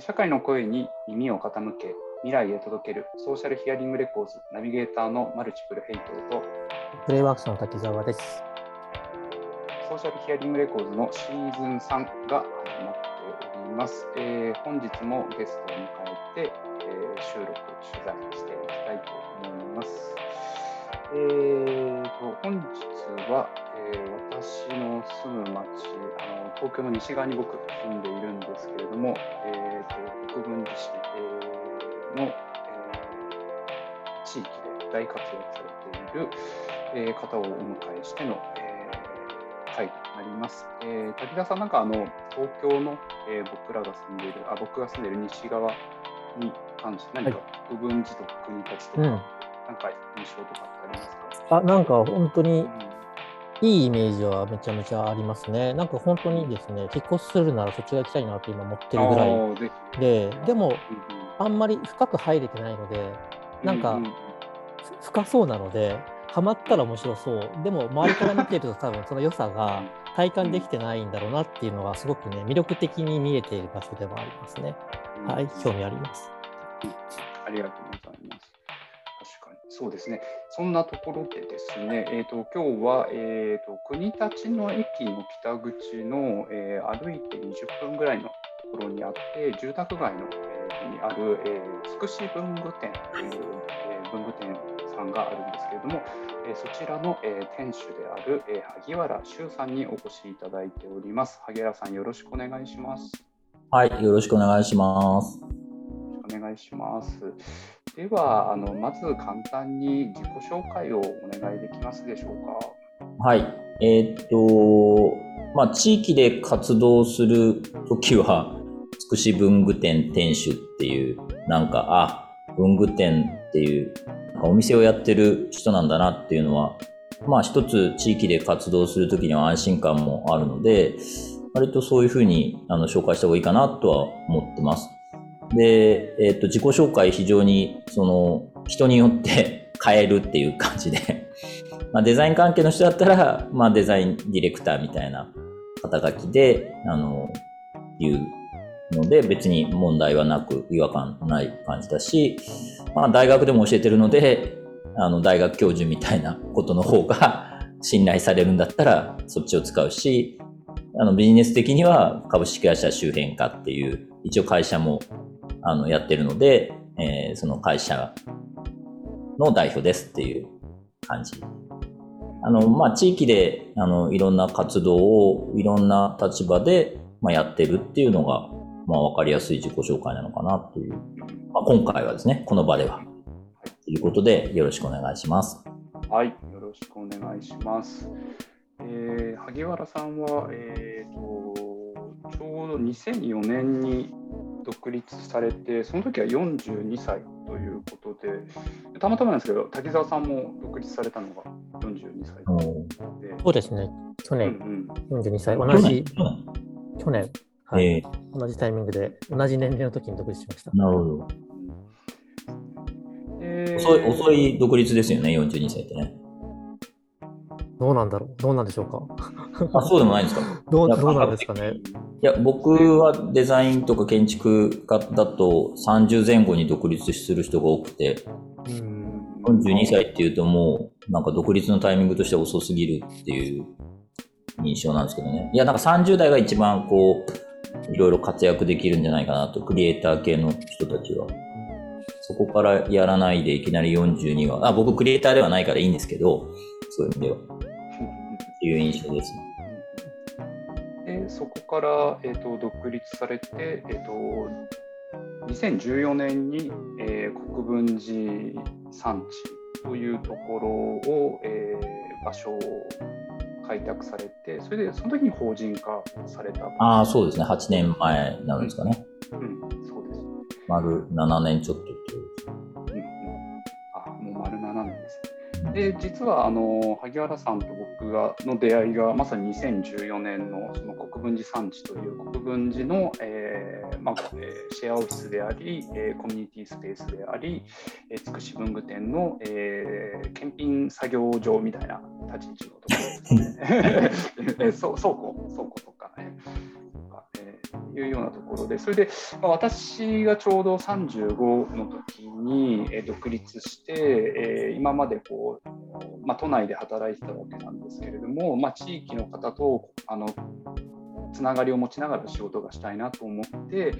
社会の声に耳を傾け未来へ届けるソーシャルヒアリングレコーズナビゲーターのマルチプルヘイトとプレイワークスの滝沢です。ソーシャルヒアリングレコーズのシーズン3が始まっております。えー本日もゲストを迎えて、えー収録、取材していきたいと思います。えーと本日は、えー私の住む町あの、東京の西側に僕住んでいるんですけれども、えーと国分寺市、えーの、えー地域で大活躍されている、えー方をお迎えしての、えー会になります。えー滝田さん、なんかあの東京の、えー僕らが住んでいるあ、僕が住んでいる西側に関して何か国分寺と国立とか、うん。なんか印象とかってありますか、あ、なんか本当にうんいいイメージはめちゃめちゃありますね。なんか本当にですね、引っ越しするならそっちが行きたいなと今思ってるぐらいで、でもうんあんまり深く入れてないので、うんなんか深そうなので、ハマったら面白そう。でも周りから見てると多分その良さが体感できてないんだろうなっていうのがすごくね、魅力的に見えている場所ではありますね。うんはい、興味あります。ありがとうございます。確かに、そうですね。そんなところでですね、えー、と今日は、えー、と国立の駅の北口の、えー歩いて20分ぐらいのところにあって、住宅街の、えーにある、えー、つくし文具店という、えー文具店さんがあるんですけれども、えーそちらの、えー店主である、えー萩原修さんにお越しいただいております。萩原さん、よろしくお願いします。はい、よろしくお願いします。お願いします。では、あのまず簡単に自己紹介をお願いできますでしょうか？はい、えーっと、まあ、地域で活動するときは、つくし文具店店主っていう、なんか、あ、文具店っていう、お店をやってる人なんだなっていうのは、まあ一つ地域で活動するときには安心感もあるので、割とそういうふうにあの紹介した方がいいかなとは思ってます。で、えっと、自己紹介非常に、その、人によって 変えるっていう感じで、まあ、デザイン関係の人だったら、まあ、デザインディレクターみたいな肩書きで、あの、言うので、別に問題はなく、違和感ない感じだし、まあ、大学でも教えてるので、あの、大学教授みたいなことの方が 信頼されるんだったら、そっちを使うし、あの、ビジネス的には株式会社周辺化っていう、一応会社も、あの、やってるので、えーその会社の代表ですっていう感じあの、まあ、地域で、あの、いろんな活動を、いろんな立場で、まあ、やってるっていうのが、まあ、わかりやすい自己紹介なのかなという。まあ、今回はですね、この場では。ということで、よろしくお願いします。はい、よろしくお願いします。えー萩原さんは、えー、とちょうど2004年に独立されて、その時は42歳ということで、たまたまなんですけど、滝沢さんも独立されたのが42歳。で、そうですね、去うん年42歳、同去じ年、去年。はい。え同じタイミングで、同じ年齢の時に独立しました。ー。なるほど。えー遅い、遅い独立ですよね、42歳ってね。どうなんだろう。どうなんでしょうか。あ、そうでもないんですか。どうどうなんですかねいや、僕はデザインとか建築家だと30前後に独立する人が多くて、42歳っていうともう、なんか独立のタイミングとして遅すぎるっていう印象なんですけどね。いや、なんか30代が一番こう、いろいろ活躍できるんじゃないかなと、クリエイター系の人たちは。そこからやらないでいきなり42は、あ、僕クリエイターではないからいいんですけど、そういう意味では。っていう印象ですね。でそこから、えー、と独立されて、えー、と2014年に、えー国分寺産地というところを、えー場所を開拓されて、それでその時に法人化された。ああ、そうですね。8年前になるんですかね。うん、そうです。丸7年ちょっとっていう。で実はあの萩原さんと僕がの出会いがまさに2014年のその国分寺産地という国分寺の、えーまあえーシェアオフィスであり、えーコミュニティスペースであり、えー、つくし文具店の、えー検品作業場みたいな立ち位置のところですね。えーそう倉庫倉庫とかね。いうようなところで、それで、まあ、私がちょうど35の時に、えー、独立して、えー、今までこう、まあ、都内で働いてたわけなんですけれども、まあ、地域の方とあのつながりを持ちながら仕事がしたいなと思って、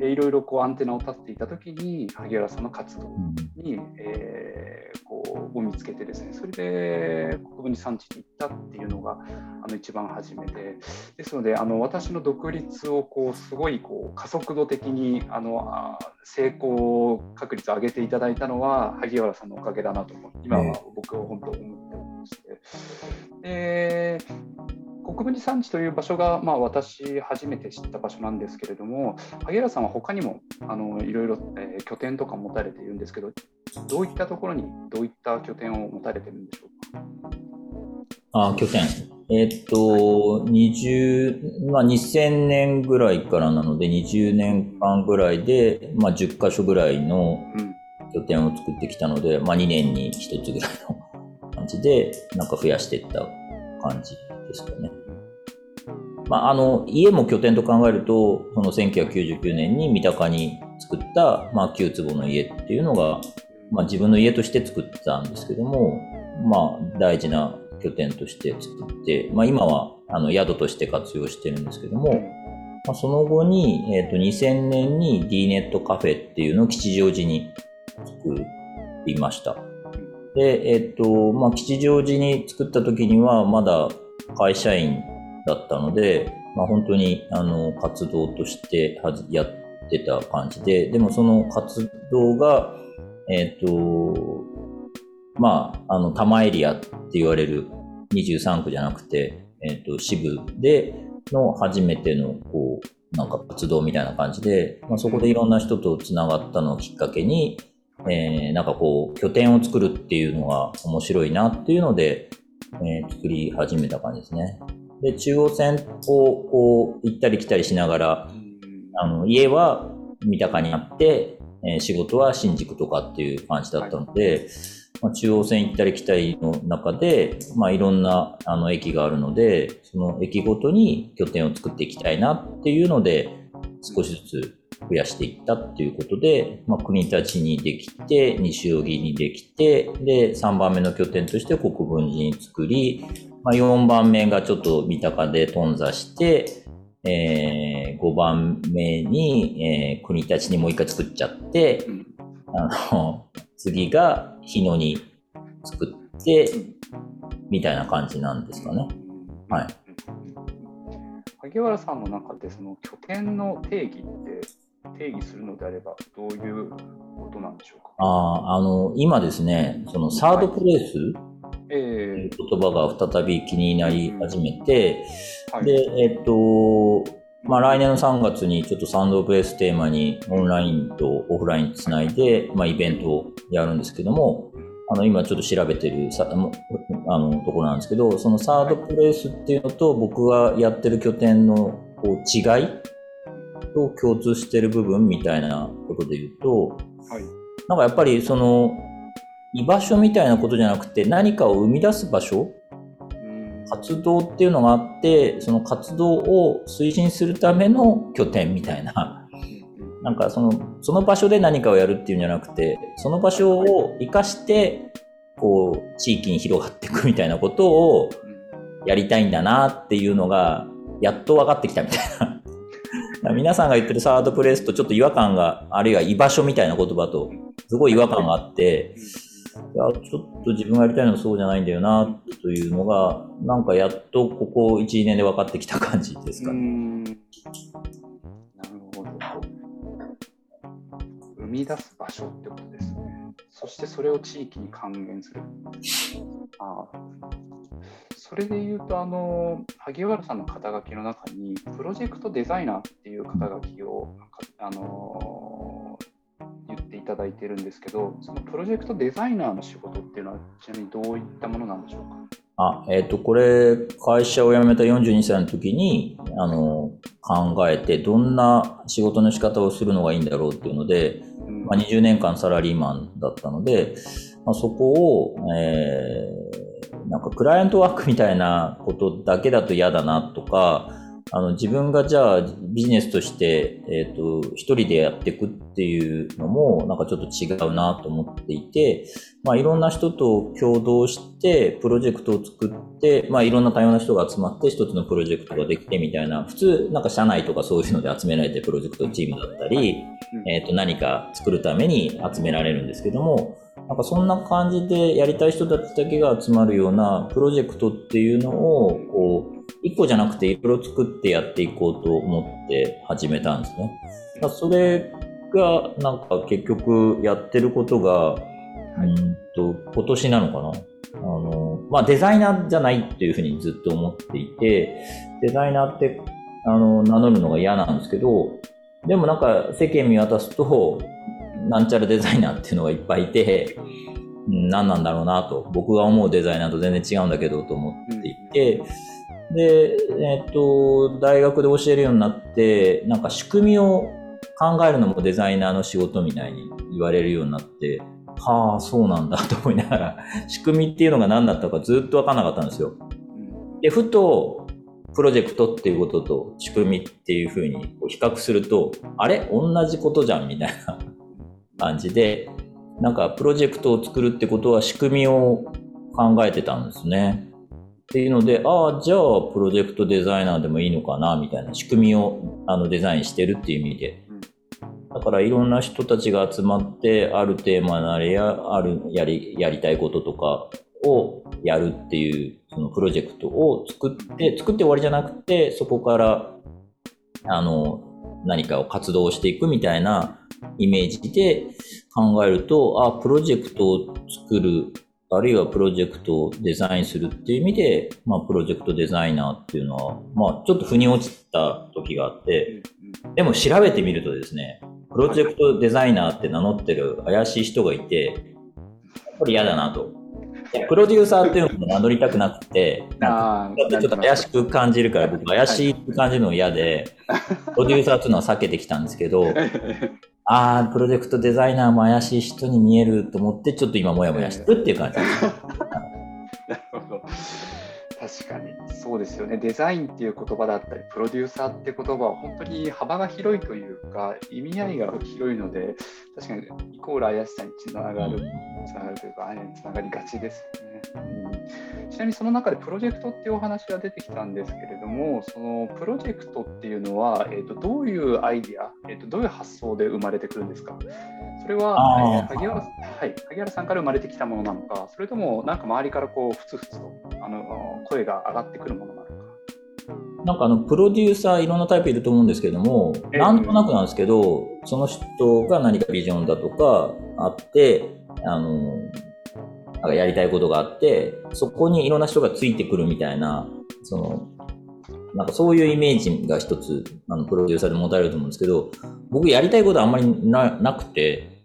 えー、いろいろこうアンテナを立っていた時に萩原さんの活動に、えー、こうを見つけてですねそれで国分寺産地に行ったっていうのがあの一番初めでですのであの私の独立をこうすごいこう加速度的にあの成功確率を上げていただいたのは萩原さんのおかげだなと思って今は僕は本当思っておりまして。で国分寺山地という場所が、まあ、私初めて知った場所なんですけれども萩原さんは他にもあのいろいろ、えー、拠点とか持たれているんですけどどういったところにどういった拠点を持たれてるんでしょうか？あ拠点。えー、っと、はい、20まあ、2000年ぐらいからなので20年間ぐらいで、まあ、10箇所ぐらいの拠点を作ってきたので、うん、まあ、2年に1つぐらいの感じでなんか増やしていった感じですかね。まあ、あの、家も拠点と考えると、その1999年に三鷹に作った、まあ、9坪の家っていうのが、まあ、自分の家として作ったんですけども、まあ、大事な拠点として作って、まあ、今は、あの、宿として活用してるんですけども、まあ、その後に、えっ、ー、と、2000年に D ネットカフェっていうのを吉祥寺に作りました。で、えっ、ー、と、まあ、吉祥寺に作った時には、まだ会社員だったので、まあ、本当にあの活動としてやってた感じで、でもその活動が、えっ、ー、と、まあ、あの、多摩エリアって言われる23区じゃなくて、えっ、ー、と、支部での初めての、こう、なんか活動みたいな感じで、まあ、そこでいろんな人と繋がったのをきっかけに、えー、なんかこう、拠点を作るっていうのが面白いなっていうので、えー、作り始めた感じですね。で、中央線をこう行ったり来たりしながら、あの、家は三鷹にあって、えー、仕事は新宿とかっていう感じだったので、はい、まあ、中央線行ったり来たりの中で、まあ、いろんなあの駅があるので、その駅ごとに拠点を作っていきたいなっていうので、少しずつ増やしていったっていうことで、まあ、国立にできて、西荻にできて、で、3番目の拠点として国分寺に作り、まあ、4番目がちょっと三鷹で頓挫して、えー、5番目に、えー、国立にもう一回作っちゃって、あの、次が日野に作って、みたいな感じなんですかね。はい。萩原さんの中でその拠点の定義って定義するのであれば、どういうことなんでしょうか？ああの、今ですね、そのサードプレイス、えい。う言葉が再び気になり始めて、はい、で、えっ、と、まあ、来年の3月にちょっとサンドプレイステーマにオンラインとオフラインつないで、まあ、イベントをやるんですけども、あの、今ちょっと調べてるさ、あの、ところなんですけど、そのサードプレイスっていうのと僕がやってる拠点のこう違いと共通してる部分みたいなことで言うと、はい、なんかやっぱりその居場所みたいなことじゃなくて何かを生み出す場所活動っていうのがあってその活動を推進するための拠点みたいな。なんかそのその場所で何かをやるっていうんじゃなくてその場所を生かしてこう地域に広がっていくみたいなことをやりたいんだなっていうのがやっと分かってきたみたいな皆さんが言ってるサードプレイスとちょっと違和感が、あるいは居場所みたいな言葉と、すごい違和感があって、いや、ちょっと自分がやりたいのはそうじゃないんだよな、というのが、なんかやっとここ1、2年で分かってきた感じですかね。なるほど。生み出す場所ってことですね。そしてそれを地域に還元する。あそれでいうとあの萩原さんの肩書きの中にプロジェクトデザイナーっていう肩書きをあの言っていただいてるんですけどそのプロジェクトデザイナーの仕事っていうのはちなみにどういったものなんでしょうか？あ、えっ、ー、と、これ、会社を辞めた42歳の時に、あの、考えて、どんな仕事の仕方をするのがいいんだろうっていうので、まあ、20年間サラリーマンだったので、まあ、そこを、えー、なんかクライアントワークみたいなことだけだと嫌だなとか、あの自分がじゃあビジネスとして、えっ、ー、と、一人でやっていくっていうのもなんかちょっと違うなと思っていて、まあいろんな人と共同してプロジェクトを作って、まあいろんな多様な人が集まって一つのプロジェクトができてみたいな、普通なんか社内とかそういうので集められてプロジェクトチームだったり、えっ、ー、と何か作るために集められるんですけども、なんかそんな感じでやりたい人たちだけが集まるようなプロジェクトっていうのを、こう、一個じゃなくていろいろ作ってやっていこうと思って始めたんですね。それがなんか結局やってることが、うんと今年なのかな？あの、まあ、デザイナーじゃないっていうふうにずっと思っていて、デザイナーってあの名乗るのが嫌なんですけど、でもなんか世間見渡すと、なんちゃらデザイナーっていうのがいっぱいいて、何なんだろうなと、僕が思うデザイナーと全然違うんだけどと思っていて、で、えっ、と、大学で教えるようになって、なんか仕組みを考えるのもデザイナーの仕事みたいに言われるようになって、はあ、そうなんだと思いながら、仕組みっていうのが何だったかずっとわかんなかったんですよ。で、ふと、プロジェクトっていうことと仕組みっていうふうに比較すると、あれ？同じことじゃんみたいな感じで、なんかプロジェクトを作るってことは仕組みを考えてたんですね。っていうので、ああ、じゃあ、プロジェクトデザイナーでもいいのかな、みたいな仕組みをあのデザインしてるっていう意味で。だから、いろんな人たちが集まって、あるテーマなりや、ある、やり、やりたいこととかをやるっていう、そのプロジェクトを作って、作って終わりじゃなくて、そこから、あの、何かを活動していくみたいなイメージで考えると、あ、プロジェクトを作るあるいはプロジェクトをデザインするっていう意味で、まあ、プロジェクトデザイナーっていうのは、まあ、ちょっと腑に落ちた時があって、でも調べてみるとですね、プロジェクトデザイナーって名乗ってる怪しい人がいて、これ嫌だなと。プロデューサーっていうのも名乗りたくなくて、なんかちょっと怪しく感じるから、僕怪しいって感じるの嫌で、プロデューサーっていうのは避けてきたんですけど、ああ、プロジェクトデザイナーも怪しい人に見えると思って、ちょっと今もやもやしてるっていう感じです。なるほど。確かにそうですよねデザインっていう言葉だったりプロデューサーって言葉は本当に幅が広いというか意味合いが広いので確かにイコール怪しさにつながるつながるというかつながりがちですよね、うん、ちなみにその中でプロジェクトっていうお話が出てきたんですけれどもそのプロジェクトっていうのは、えーと、どういうアイディア、えーと、どういう発想で生まれてくるんですか？それは、えー、萩原はい、萩原さんから生まれてきたものなのかそれともなんか周りからこうふつふつとあの声が上がってくるものなのか？なんかあの、プロデューサーいろんなタイプいると思うんですけども、えー、なんとなくなんですけど、その人が何かビジョンだとかあって、あの、なんかやりたいことがあって、そこにいろんな人がついてくるみたいな、その、なんかそういうイメージが一つ、あの、プロデューサーで持たれると思うんですけど、僕やりたいことあんまりななくて、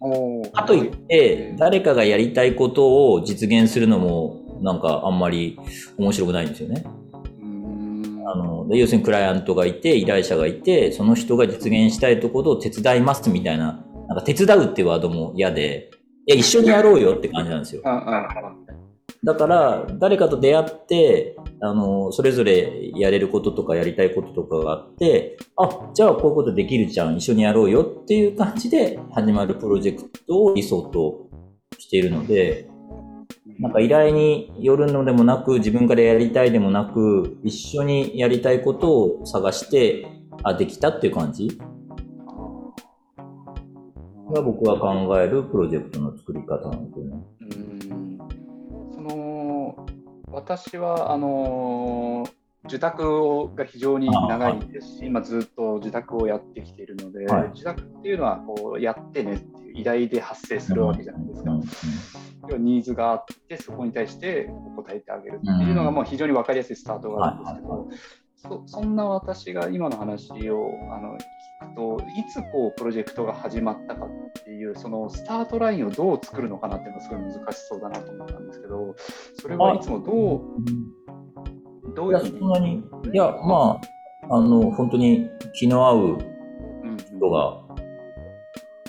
かといって、誰かがやりたいことを実現するのもなんかあんまり面白くないんですよね。あの要するにクライアントがいて依頼者がいてその人が実現したいところを手伝いますみたいななんか手伝うってワードも嫌でいや一緒にやろうよって感じなんですよ。だから誰かと出会ってあのそれぞれやれることとかやりたいこととかがあってあじゃあこういうことできるじゃん一緒にやろうよっていう感じで始まるプロジェクトを理想としているのでなんか依頼によるのでもなく、自分からやりたいでもなく、一緒にやりたいことを探して、あ、できたっていう感じが僕が考えるプロジェクトの作り方なんですよね。うん。その私はあの受託が非常に長いですし、今ずっと受託をやってきているので、はい、受託っていうのはこうやってねっていう依頼で発生するわけじゃないですか。うんうん要はニーズがあってそこに対して答えてあげるっていうのがもう非常に分かりやすいスタートがあるんですけど、そそんな私が今の話をあのといつこうプロジェクトが始まったかっていうそのスタートラインをどう作るのかなっていうのがすごい難しそうだなと思ったんですけどそれはいつもどうどういうふうにそんなにいやまああの本当に気の合う人が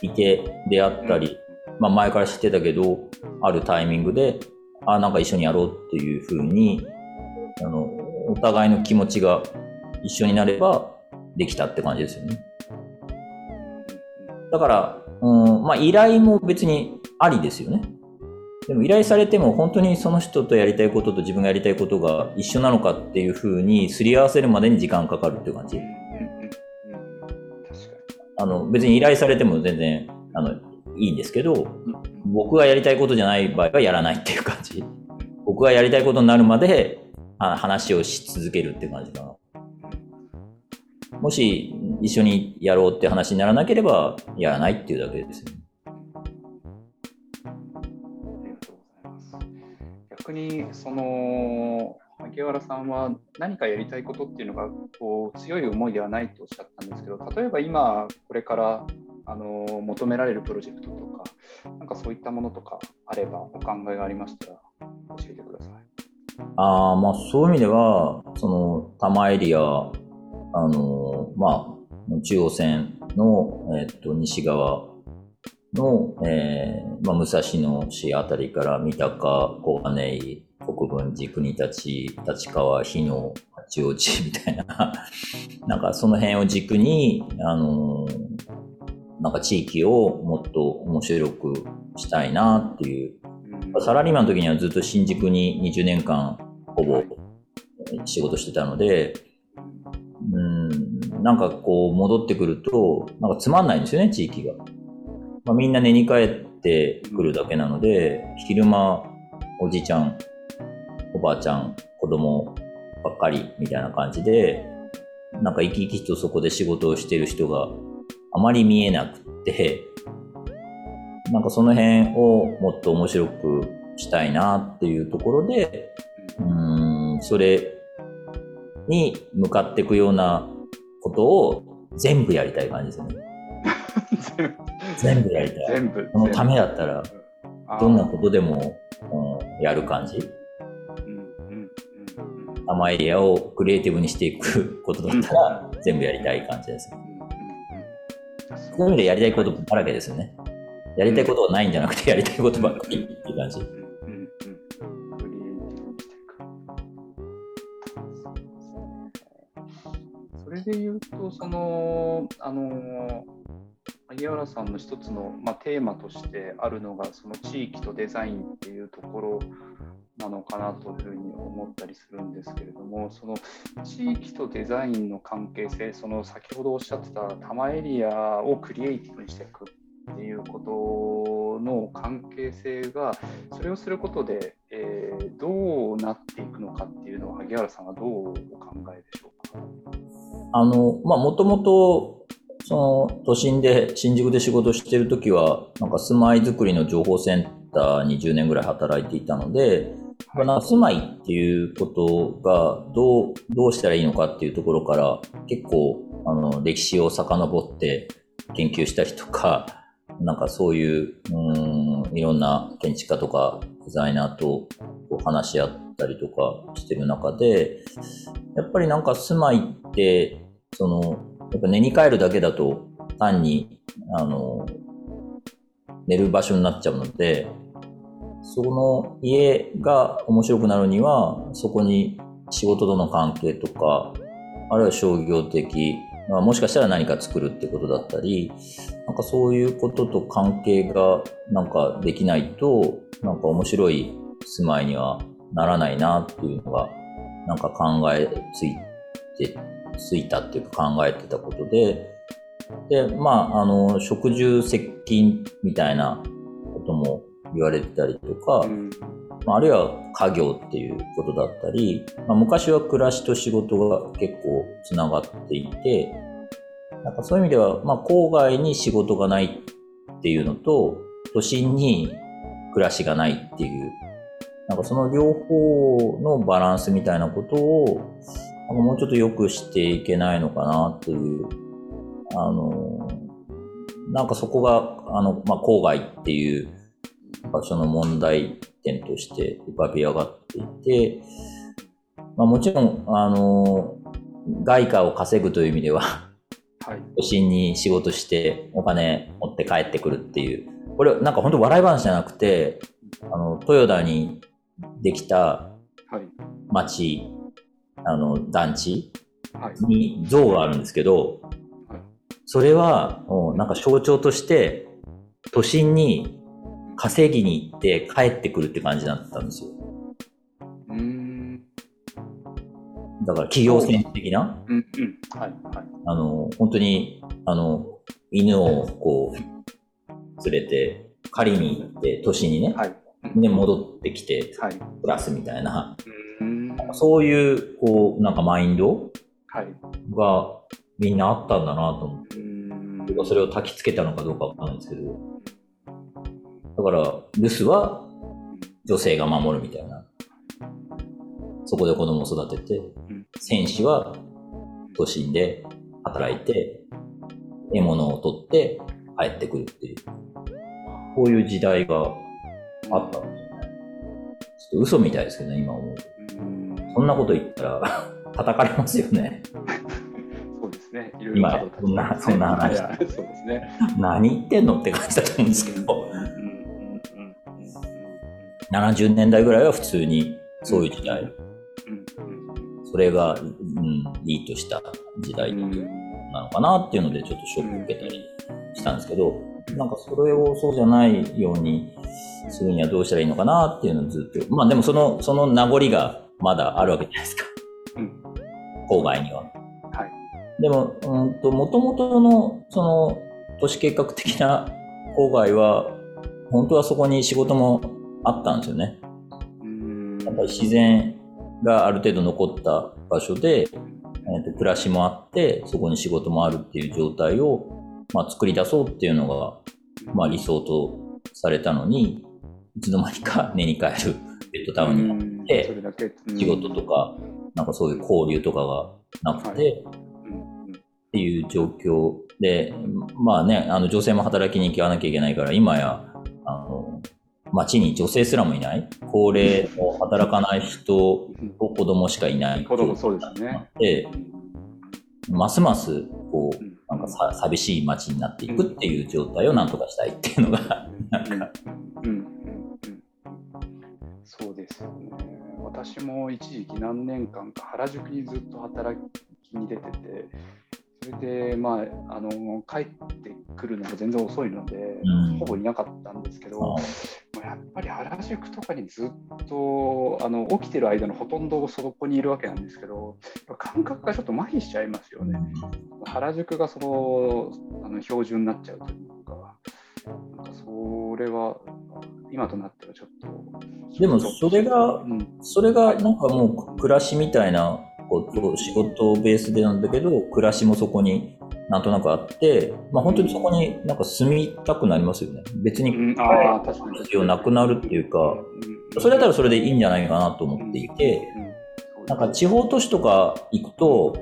いて出会ったり、まあ、前から知ってたけど、あるタイミングで、あ、なんか一緒にやろうっていうふうに、あの、お互いの気持ちが一緒になればできたって感じですよね。だから、うん、まあ依頼も別にありですよね。でも依頼されても本当にその人とやりたいことと自分がやりたいことが一緒なのかっていうふうにすり合わせるまでに時間かかるっていう感じ。あの別に依頼されても全然あのいいんですけど、に。僕がやりたいことじゃない場合はやらないっていう感じ。僕がやりたいことになるまであ話をし続けるっていう感じかな。もし一緒にやろうって話にならなければやらないっていうだけですよね。ありがとうございます。逆に、その、萩原さんは何かやりたいことっていうのがこう強い思いではないとおっしゃったんですけど、例えば今、これからあの求められるプロジェクトとか、なんかそういったものとかあれば、お考えがありましたら教えてください。ああ、まあそういう意味では、その多摩エリア、あの、まあ、中央線の、えっと、西側の、えーまあ、武蔵野市あたりから三鷹、小金井、国分寺、国立、立川、日野、八王子みたいな、なんかその辺を軸に、あの、なんか地域をもっと面白くしたいなっていう。うん。サラリーマンの時にはずっと新宿に20年間ほぼ仕事してたので、うん、なんかこう戻ってくると、なんかつまんないんですよね、地域が。まあ、みんな寝に帰ってくるだけなので、昼間、おじいちゃん、おばあちゃん、子供ばっかりみたいな感じで、なんか生き生きとそこで仕事をしてる人があまり見えなくって、なんかその辺をもっと面白くしたいなっていうところで、うーん、それに向かっていくようなことを全部やりたい感じですよね。全部やりたい。全部。そのためだったら、どんなことでも、うんやる感じ。甘エリアをクリエイティブにしていくことだったら、全部やりたい感じです。そういう意味でやりたいことだらけですよね。やりたいことはないんじゃなくて、やりたいことばっかりっていう感じ。れで言うと、その、あの、萩原さんの一つの、まあ、テーマとしてあるのが、その地域とデザインっていうところなのかなというふうに思ったりするんですけれども、その地域とデザインの関係性、その先ほどおっしゃってた多摩エリアをクリエイティブにしていくっていうことの関係性が、それをすることで、えーどうなっていくのかっていうのを萩原さんはどうお考えでしょうか？あの、まあ、もともと、その、都心で、新宿で仕事してるときは、なんか住まいづくりの情報センターに10年ぐらい働いていたので、まあなんか住まいっていうことがどう、どうしたらいいのかっていうところから、結構、あの、歴史を遡って研究したりとか、なんかそういう、うーん、いろんな建築家とかデザイナーと話し合ったりとかしてる中で、やっぱりなんか住まいって、その、やっぱ寝に帰るだけだと単に、あの、寝る場所になっちゃうので、その家が面白くなるには、そこに仕事との関係とか、あるいは商業的、まあ、もしかしたら何か作るってことだったり、なんかそういうことと関係がなんかできないと、なんか面白い住まいにはならないなっていうのが、なんか考えついて、ついたっていうか考えてたことで、で、まあ、あの、食住接近みたいなことも言われてたりとか、うん。まあ、あるいは家業っていうことだったり、まあ、昔は暮らしと仕事が結構つながっていて、なんかそういう意味では、まあ、郊外に仕事がないっていうのと、都心に暮らしがないっていう、なんかその両方のバランスみたいなことを、なんかもうちょっと良くしていけないのかなっていう、あの、なんかそこが、あの、まあ、郊外っていう場所の問題点として浮かび上がっていて、まあ、もちろん、あの、外貨を稼ぐという意味では、はい。都心に仕事してお金持って帰ってくるっていう、これなんか本当笑い話じゃなくて、あの、豊田にできたはい。町、あの、団地はい。に像があるんですけどはい、それはなんか象徴として都心に稼ぎに行って帰ってくるって感じだったんですよ。だから企業戦士的な、うんうん。はいはい。あの、本当に、あの、犬をこう、連れて、狩りに行って、都心にね、はい。で、戻ってきて、はい。暮らすみたいな、うーん。そういう、こう、なんかマインドはい。がみんなあったんだなと思って、うーん。それを焚き付けたのかどうかわかんないですけど、だから、留守は女性が守るみたいな。そこで子供を育ててん、戦士は都心で働いて、獲物を取って帰ってくるっていう、こういう時代があったんですよね。ちょっと嘘みたいですけどね、今思うと。うんそんなこと言ったら叩かれますよね。そうですね。いろいろ今そんなそんな話。そうですね。何言ってんのって感じだと思うんですけど、うんうんうん70年代ぐらいは普通にそういう時代、うんうんそれが、うん、リードした時代うんなのかなっていうのでちょっとショック受けたりしたんですけど、なんかそれをそうじゃないようにするにはどうしたらいいのかなっていうのをずっと、まあでもその、その名残がまだあるわけじゃないですか。うん郊外には。はい。でも、うんと、もともとの、その、都市計画的な郊外は、本当はそこに仕事もあったんですよね。うんやっぱり自然がある程度残った場所で、えーと暮らしもあって、そこに仕事もあるっていう状態を、まあ、作り出そうっていうのが、まあ、理想とされたのに、いつの間にか寝に帰るベッドタウンにて、仕事とか、なんかそういう交流とかがなくて、っていう状況で、まあね、あの女性も働きに行かなきゃいけないから、今や、あの、街に女性すらもいない、高齢の働かない人と子供しかいない。子供そうですね。で、ますます、こう、うんなんかさ寂しい街になっていくっていう状態をなんとかしたいっていうのが、なんか、うん。うん。うん。そうですよね。私も一時期何年間か原宿にずっと働きに出てて、それで、まあ、あの帰ってくるのが全然遅いので、うん。ほぼいなかったんですけど、やっぱり原宿とかにずっとあの起きてる間のほとんどをそこにいるわけなんですけど、感覚がちょっと麻痺しちゃいますよね。原宿がそのあの標準になっちゃうというか、なんかそれは今となってはちょっと。でもそれがうん、それがなんかもう暮らしみたいなこと、仕事ベースでなんだけど、暮らしもそこになんとなくあって、まあ本当にそこになんか住みたくなりますよね。別に。必要なくなるっていうか、うん、それだったらそれでいいんじゃないかなと思っていて、うん、なんか地方都市とか行くと、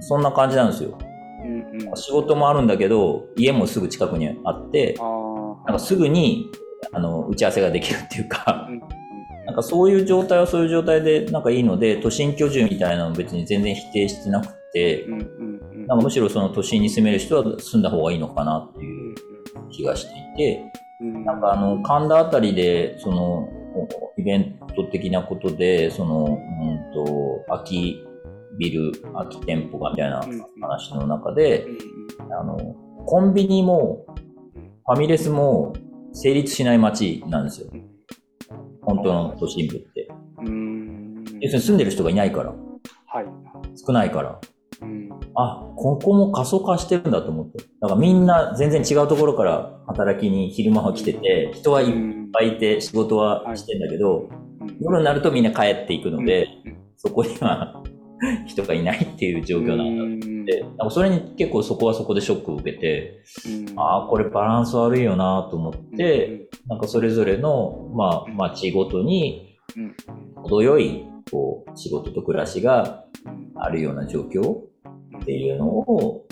そんな感じなんですよ。うんうん、あ仕事もあるんだけど、家もすぐ近くにあって、あ、なんかすぐにあの打ち合わせができるっていうかなんかそういう状態はそういう状態でなんかいいので、都心居住みたいなの別に全然否定してなくて、うんうんうん。なんかむしろその都心に住める人は住んだ方がいいのかなっていう気がしていて、うん。なんかあの、神田あたりで、その、イベント的なことで、その、うんと、空きビル、空き店舗がみたいな話の中で、あの、コンビニも、ファミレスも成立しない街なんですよ。本当の都心部って。うん要するに住んでる人がいないから、はい。少ないから。うんあ、ここも過疎化してるんだと思って。だからみんな全然違うところから働きに昼間は来てて、人はいっぱいいて仕事はしてんだけど、夜になるとみんな帰っていくので、そこには 人がいないっていう状況なんだって、なんかそれに結構そこはそこでショックを受けて、ああ、これバランス悪いよなと思って、なんかそれぞれの、まあ、街ごとにうん、程よい、こう、仕事と暮らしがあるような状況っていうのを、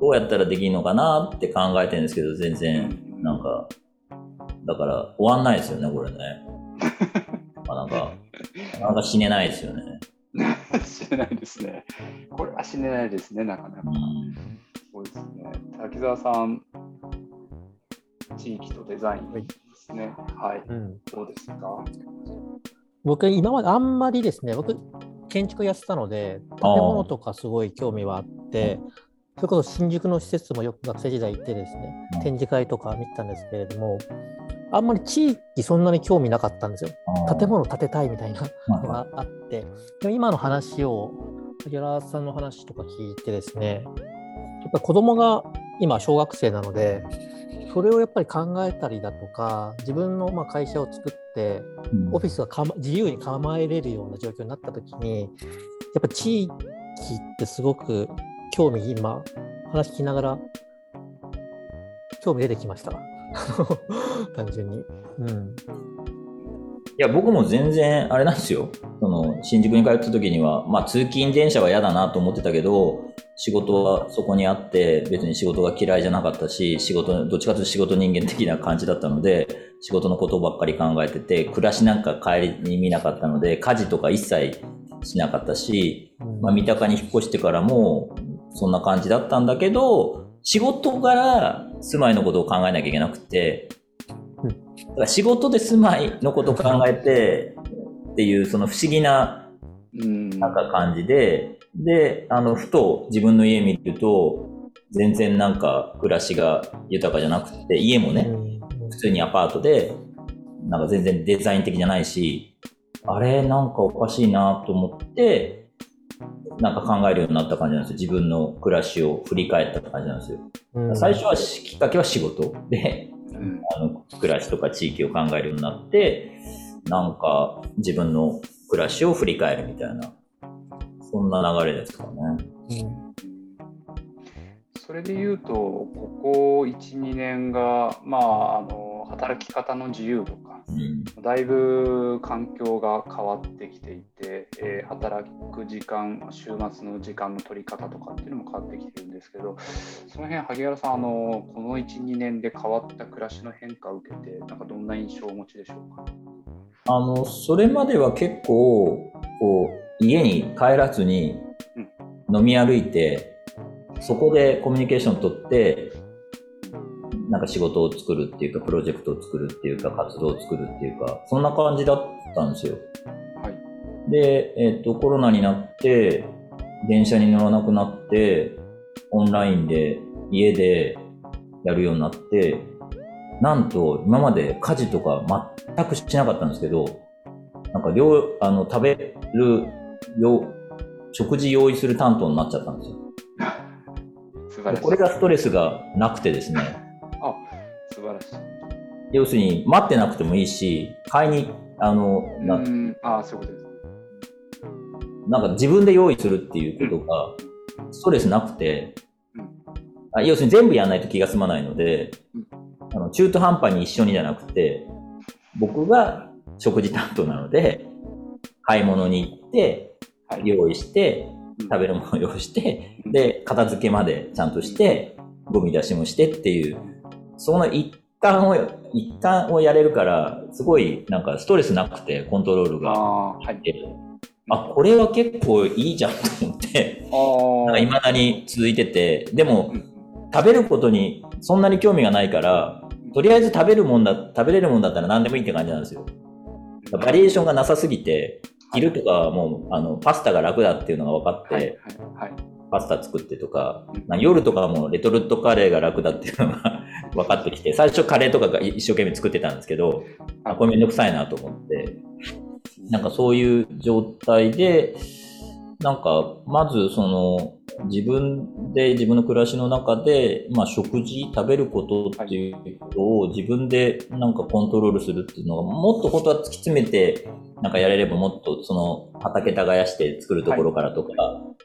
どうやったらできるのかなって考えてるんですけど、全然、なんか、だから終わんないですよね、これね。まあなんか、なかなか死ねないですよね。死ねないですね。これは死ねないですね、なかなか。うんそうですね。滝沢さん、地域とデザインですね。はい。うん、どうですか？僕、今まであんまりですね、僕、建築やってたので、建物とかすごい興味はあって、それこそ新宿の施設もよく学生時代行ってですね、うん展示会とか見てたんですけれども、あんまり地域そんなに興味なかったんですよ。建物建てたいみたいな。はいのがあって、でも今の話を、萩原さんの話とか聞いてですね、やっぱり子供が今小学生なので、それをやっぱり考えたりだとか、自分のまあ会社を作って、うん。オフィスがかま自由に構えれるような状況になった時に、やっぱ地域ってすごく興味、今、話聞きながら、興味出てきました。単純に。うん。いや、僕も全然、あれなんですよ。その、新宿に通った時には、まあ、通勤電車は嫌だなと思ってたけど、仕事はそこにあって、別に仕事が嫌いじゃなかったし、仕事、どっちかというと仕事人間的な感じだったので、仕事のことばっかり考えてて、暮らしなんか帰りに見なかったので、家事とか一切しなかったし、うんまあ、三鷹に引っ越してからも、そんな感じだったんだけど、仕事柄、住まいのことを考えなきゃいけなくて、うんだから仕事で住まいのことを考えて、っていう、その不思議な、うん。なんか感じで、で、あの、ふと自分の家見ると、全然なんか暮らしが豊かじゃなくて、家もね、うん普通にアパートで、なんか全然デザイン的じゃないし、あれなんかおかしいなと思って、なんか考えるようになった感じなんですよ。自分の暮らしを振り返った感じなんですよ。うん最初はしきっかけは仕事で、うんあの暮らしとか地域を考えるようになって、なんか自分の暮らしを振り返るみたいな、そんな流れですかね。うんそれで言うと、ここ1、2年が、まあ、あの働き方の自由とか、うん。だいぶ環境が変わってきていて、えー働く時間、週末の時間の取り方とかっていうのも変わってきてるんですけど、その辺、萩原さん、あのこの1、2年で変わった暮らしの変化を受けて、なんかどんな印象をお持ちでしょうか？あの、それまでは結構、こう、家に帰らずに飲み歩いて、そこでコミュニケーション取って、なんか仕事を作るっていうか、プロジェクトを作るっていうか、活動を作るっていうか、そんな感じだったんですよ。はい。で、えっと、コロナになって、電車に乗らなくなって、オンラインで、家でやるようになって、なんと、今まで家事とか全くしなかったんですけど、なんか、料、あの、食べる、よ、食事用意する担当になっちゃったんですよ。これがストレスがなくてですね、晴らしい。要するに待ってなくてもいいし、買いに、あの、なうん、あそういうことです。なんか自分で用意するっていうことが、ストレスなくてうん、あ要するに全部やらないと気が済まないのでうん、あの中途半端に一緒にじゃなくて、僕が食事担当なので、買い物に行って、はい。用意して、うん食べるものを用意して、うんで、片付けまでちゃんとして、ゴミ出しもしてっていう、その一環を、一環をやれるから、すごいなんかストレスなくてコントロールがああ、はい。あ、これは結構いいじゃんと思って、ああ。なんか未だに続いてて、でもうん食べることにそんなに興味がないから、とりあえず食べるもんだ、食べれるもんだったら何でもいいって感じなんですよ。バリエーションがなさすぎて、昼とかはもう、あの、パスタが楽だっていうのが分かって、はい、はい、はい。パスタ作ってとか、まあ夜とかもレトルトカレーが楽だっていうのが 分かってきて、最初カレーとかが一生懸命作ってたんですけど、あこれめんどくさいなと思って、なんかそういう状態で、なんか、まずその、自分で、自分の暮らしの中で、まあ食事、食べることっていうことを自分でなんかコントロールするっていうのが、もっと本当は突き詰めて、なんかやれればもっとその畑耕して作るところからとか、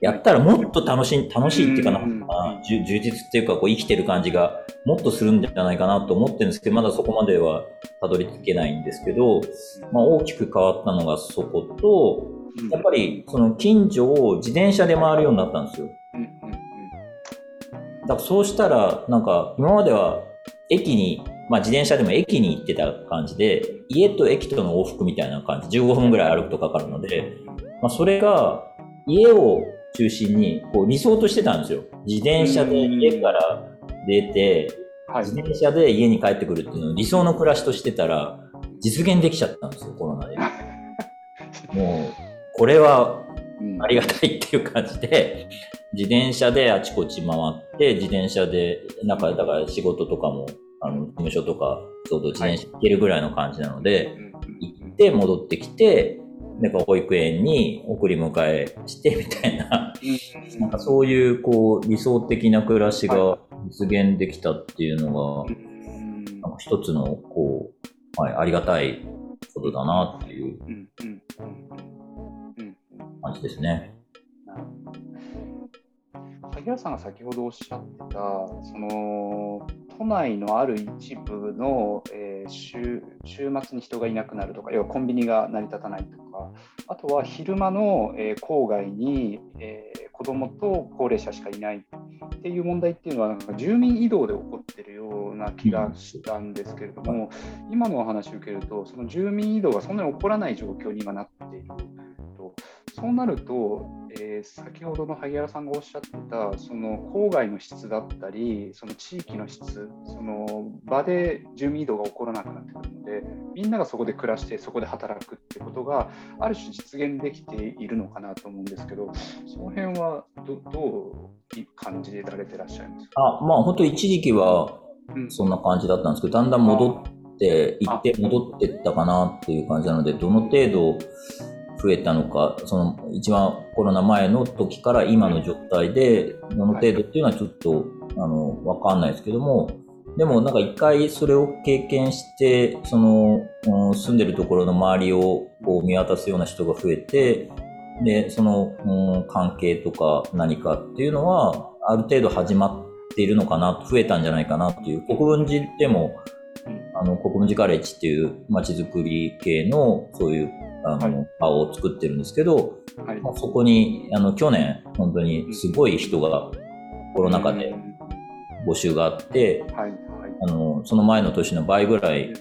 やったらもっと楽しい、楽しいっていうかな、うんまあ充実っていうかこう生きてる感じがもっとするんじゃないかなと思ってるんですけど、まだそこまではたどり着けないんですけど、まあ、大きく変わったのがそこと、うん。やっぱりその近所を自転車で回るようになったんですよ。うんうんだからそうしたら、なんか今までは駅に、まあ自転車でも駅に行ってた感じで、家と駅との往復みたいな感じ、15分ぐらい歩くとかかるので、まあそれが家を中心にこう理想としてたんですよ。自転車で家から出て。自転車で家に帰ってくるっていうのを理想の暮らしとしてたら、実現できちゃったんですよ、コロナで。もう、これはありがたいっていう感じで、自転車であちこち回って、自転車で、なんか、だから仕事とかも、あの、事務所とか、ちょうど自転車行けるぐらいの感じなので、行って戻ってきて、なんか保育園に送り迎えして みたいな、なんかそういうこう理想的な暮らしが実現できたっていうのが、なんか一つのこう、はい、ありがたいことだなっていう感じですね。萩原さんが先ほどおっしゃってたその都内のある一部の、えー、週週末に人がいなくなるとか要はコンビニが成り立たないとかあとは昼間の、えー、郊外に、えー、子どもと高齢者しかいないっていう問題っていうのはなんか住民移動で起こってるような気がしたんですけれども今のお話を受けるとその住民移動がそんなに起こらない状況に今なっている。そうなると、えー、先ほどの萩原さんがおっしゃってたその郊外の質だったりその地域の質その場で住民移動が起こらなくなってくるのでみんながそこで暮らしてそこで働くってことがある種実現できているのかなと思うんですけどその辺はどどう感じられてらっしゃいますか？あまあ本当一時期はそんな感じだったんですけど、だんだん戻っていって戻っていったかなっていう感じなのでどの程度増えたのか、その一番コロナ前の時から今の状態で、どの程度っていうのはちょっと、あの、わかんないですけども、でもなんか一回それを経験して、その、住んでるところの周りをこう見渡すような人が増えて、で、その、関係とか何かっていうのは、ある程度始まっているのかな、増えたんじゃないかなっていう、国分寺でも、あの、国分寺カレッジっていう街づくり系の、そういうあの、場を作ってるんですけど、はい、まあ、そこに、あの、去年、本当にすごい人がコロナ禍で募集があって、はいはい、あの、その前の年の倍ぐらい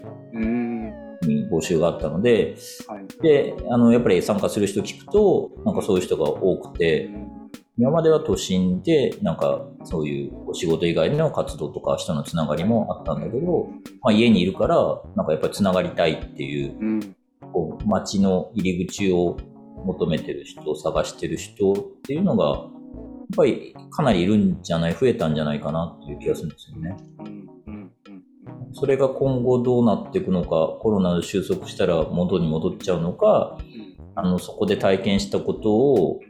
に募集があったので、はい、で、あの、やっぱり参加する人聞くと、なんかそういう人が多くて、今までは都心で、なんかそういうお仕事以外の活動とか人のつながりもあったんだけど、まあ家にいるから、なんかやっぱりつながりたいっていうこう街の入り口を求めてる人、を探してる人っていうのが、やっぱりかなりいるんじゃない、増えたんじゃないかなっていう気がするんですよね。それが今後どうなっていくのか、コロナで収束したら元に戻っちゃうのか、あの、そこで体験したことを、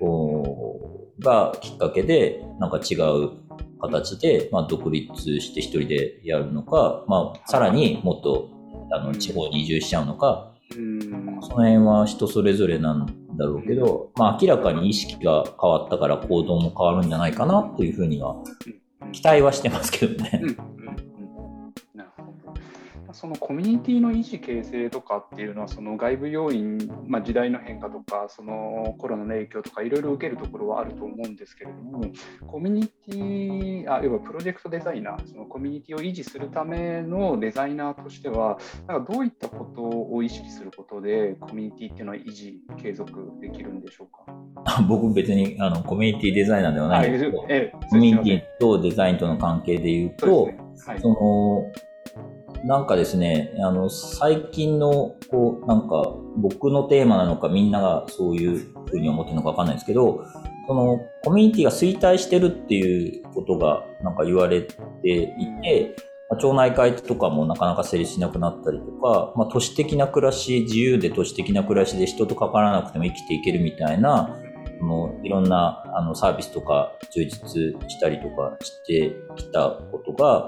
がきっかけで、なんか違う形で、まあ、独立して一人でやるのか、まあ、さらにもっと、あの、地方に移住しちゃうのか、その辺は人それぞれなんだろうけど、まあ、明らかに意識が変わったから行動も変わるんじゃないかなというふうには期待はしてますけどね。そのコミュニティの維持形成とかっていうのはその外部要因、まあ、時代の変化とかそのコロナの影響とかいろいろ受けるところはあると思うんですけれどもコミュニティあ要はプロジェクトデザイナーそのコミュニティを維持するためのデザイナーとしてはなんかどういったことを意識することでコミュニティっていうのは維持継続できるんでしょうか？僕別にあのコミュニティデザイナーではないんですけど、えコミュニティとデザインとの関係でいうと、ね。はい、そのなんかですね、あの、最近の、こう、なんか、僕のテーマなのか、みんながそういうふうに思ってるのかわかんないですけど、その、コミュニティが衰退してるっていうことが、なんか言われていて、ま、町内会とかもなかなか成立しなくなったりとか、まあ、都市的な暮らし、自由で都市的な暮らしで人と関わらなくても生きていけるみたいな、のいろんなあのサービスとか充実したりとかしてきたことが、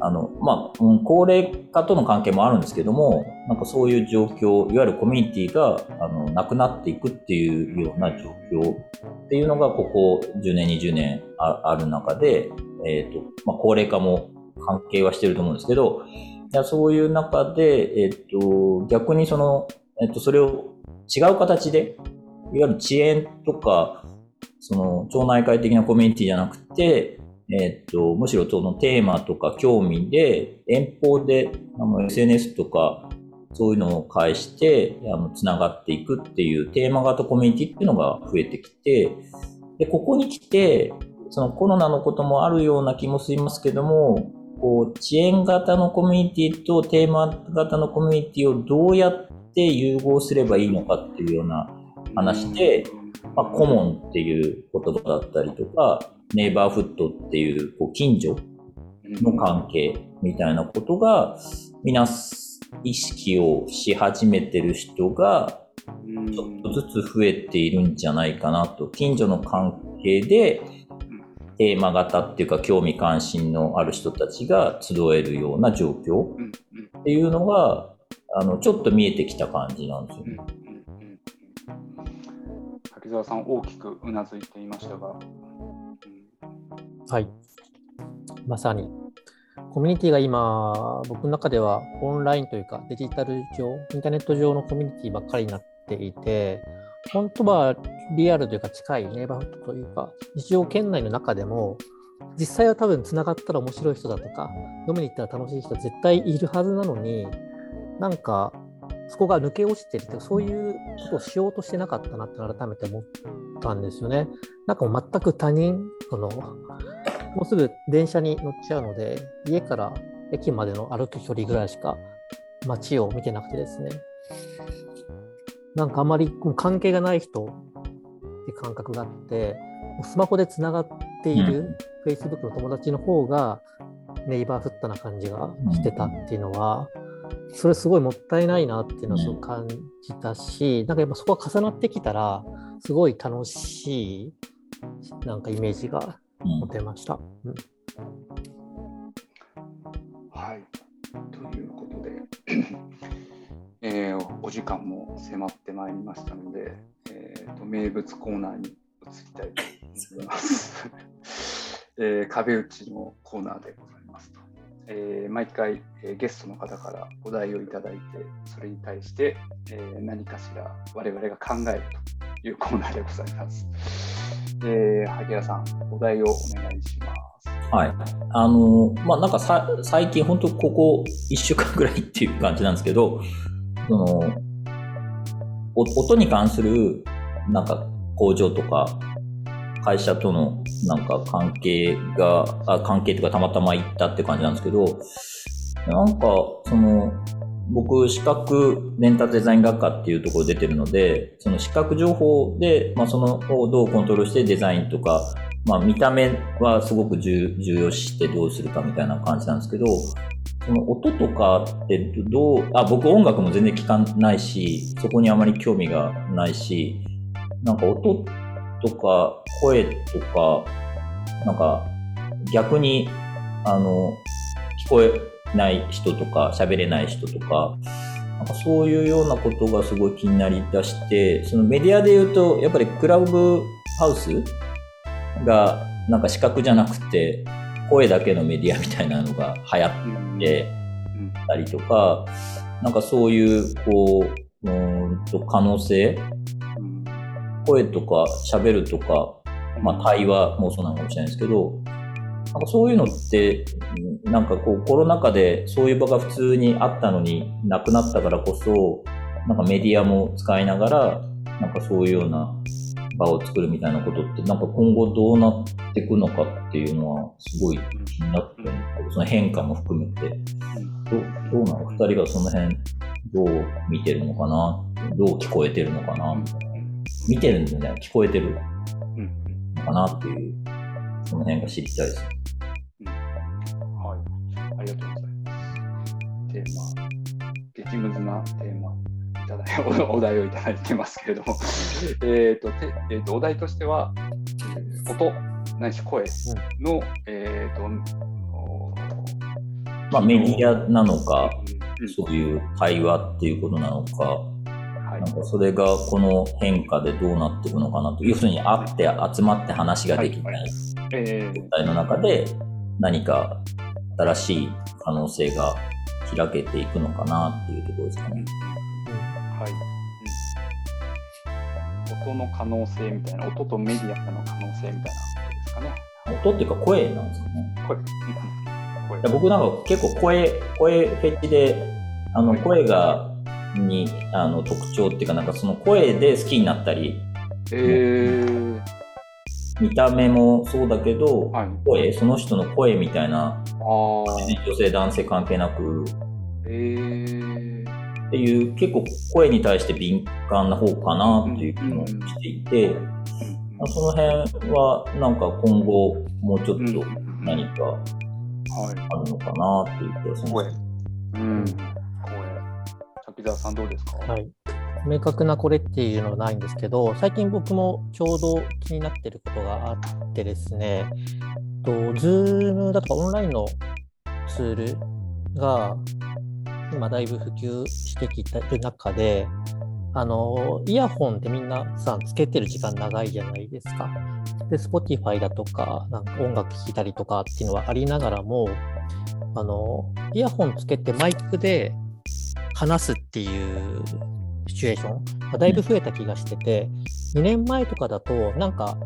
あの、まあ、高齢化との関係もあるんですけども、なんかそういう状況、いわゆるコミュニティが、あの、なくなっていくっていうような状況っていうのが、ここ10年、20年ある中で、えっ、ー、と、まあ、高齢化も関係はしてると思うんですけど、そういう中で、えっ、ー、と、逆にその、えっ、ー、と、それを違う形で、いわゆる遅延とか、その、町内会的なコミュニティじゃなくて、えっと、むしろそのテーマとか興味で、遠方で、あの、SNS とか、そういうのを介して、あの、つながっていくっていうテーマ型コミュニティっていうのが増えてきて、で、ここに来て、そのコロナのこともあるような気もしますけども、こう、遅延型のコミュニティとテーマ型のコミュニティをどうやって融合すればいいのかっていうような話で、まあ、コモンっていう言葉だったりとか、ネイバーフットっていうこう近所の関係みたいなことが、みな意識をし始めてる人が、ちょっとずつ増えているんじゃないかなと。近所の関係で、テーマ型っていうか興味関心のある人たちが集えるような状況っていうのが、あの、ちょっと見えてきた感じなんですよね。滝沢さん、大きくうなずいていましたが。はい。まさに。コミュニティが今、僕の中ではオンラインというかデジタル上、インターネット上のコミュニティばっかりになっていて、本当はリアルというか近いネイバーフットというか、日常圏内の中でも、実際は多分つながったら面白い人だとか、飲みに行ったら楽しい人絶対いるはずなのに、なんかそこが抜け落ちてるってそういうことをしようとしてなかったなって改めて思ったんですよね。なんかもう全く他人、そのもうすぐ電車に乗っちゃうので、家から駅までの歩く距離ぐらいしか街を見てなくてですね。なんかあまり関係がない人って感覚があって、スマホでつながっている Facebook の友達の方がネイバーフットな感じがしてたっていうのは、それすごいもったいないなっていうのをすごく感じたし、なんかやっぱそこが重なってきたら、すごい楽しいなんかイメージが持てました。うん、はい。ということで、えー、お時間も迫ってまいりましたので、えーと、名物コーナーに移りたいと思います。えー、壁打ちのコーナーでございますと。えー、毎回、えー、ゲストの方からお題をいただいて、それに対して、えー、何かしら我々が考えるというコーナーでございます。えー、萩谷さん、お題をお願いします。はい。あの、まあ、なんかさ、最近、本当ここ1週間ぐらいっていう感じなんですけど、その、音に関する、なんか、工場とか、会社とのなんか関係が、あ関係というかたまたま行ったって感じなんですけど、なんか、その、僕、視覚伝達デザイン学科っていうところ出てるので、その視覚情報で、まあ、そのをどうコントロールしてデザインとか、まあ、見た目はすごく重要視してどうするかみたいな感じなんですけど、その音とかってどう、あ、僕音楽も全然聞かないし、そこにあまり興味がないし、なんか音とか声とか、なんか逆に、あの、聞こえない人とか、喋れない人とか、なんかそういうようなことがすごい気になりだして、そのメディアで言うと、やっぱりクラブハウスがなんか視覚じゃなくて、声だけのメディアみたいなのが流行ってたりとか、なんかそういう、こう、うんと可能性声とか喋るとか、まあ対話もそうなのかもしれないですけど、なんかそういうのって、なんかこうコロナ禍でそういう場が普通にあったのになくなったからこそ、なんかメディアも使いながら、なんかそういうような場を作るみたいなことって、なんか今後どうなっていくのかっていうのはすごい気になってその変化も含めて、どどうなの？二人がその辺どう見てるのかなどう聞こえてるのかな見てるんじゃない聞こえてるのかなっていう、その辺が知りたいです。はい。ありがとうございます。テーマ、激ムズなテーマ。いただいお題をいただいてますけれども、えっと、えーと、お題としては、えー、音、ないし声の、うん、えっ、ー、と、まあ、メディアなのか、うん、そういう対話っていうことなのか、なんかそれがこの変化でどうなっていくのかなと、要するに会って集まって話ができない状態の中で何か新しい可能性が開けていくのかなっていうところですかね。はい。音の可能性みたいな、音とメディアの可能性みたいなことですかね。音っていうか声なんですかね。声。僕なんか結構声、声フェチで、あの声がにあの特徴っていうかなんかその声で好きになったり、えー、見た目もそうだけど、はい、声その人の声みたいな。女性男性関係なく、えー、っていう、結構声に対して敏感な方かなっていう気もしていて、まあその辺はなんか今後もうちょっと何かはい。あるのかなっていう気がします。声。うん。滝沢さんどうですか？はい。明確なこれっていうのはないんですけど、最近僕もちょうど気になってることがあってですね、と Zoom だとかオンラインのツールが今だいぶ普及してきてる中で、あの、イヤホンってみんなさんつけてる時間長いじゃないですか。で、Spotify だとか、なんか音楽聴いたりとかっていうのはありながらも、あの、イヤホンつけてマイクで話すっていうシチュエーション？がだいぶ増えた気がしてて、2年前とかだと、なんか、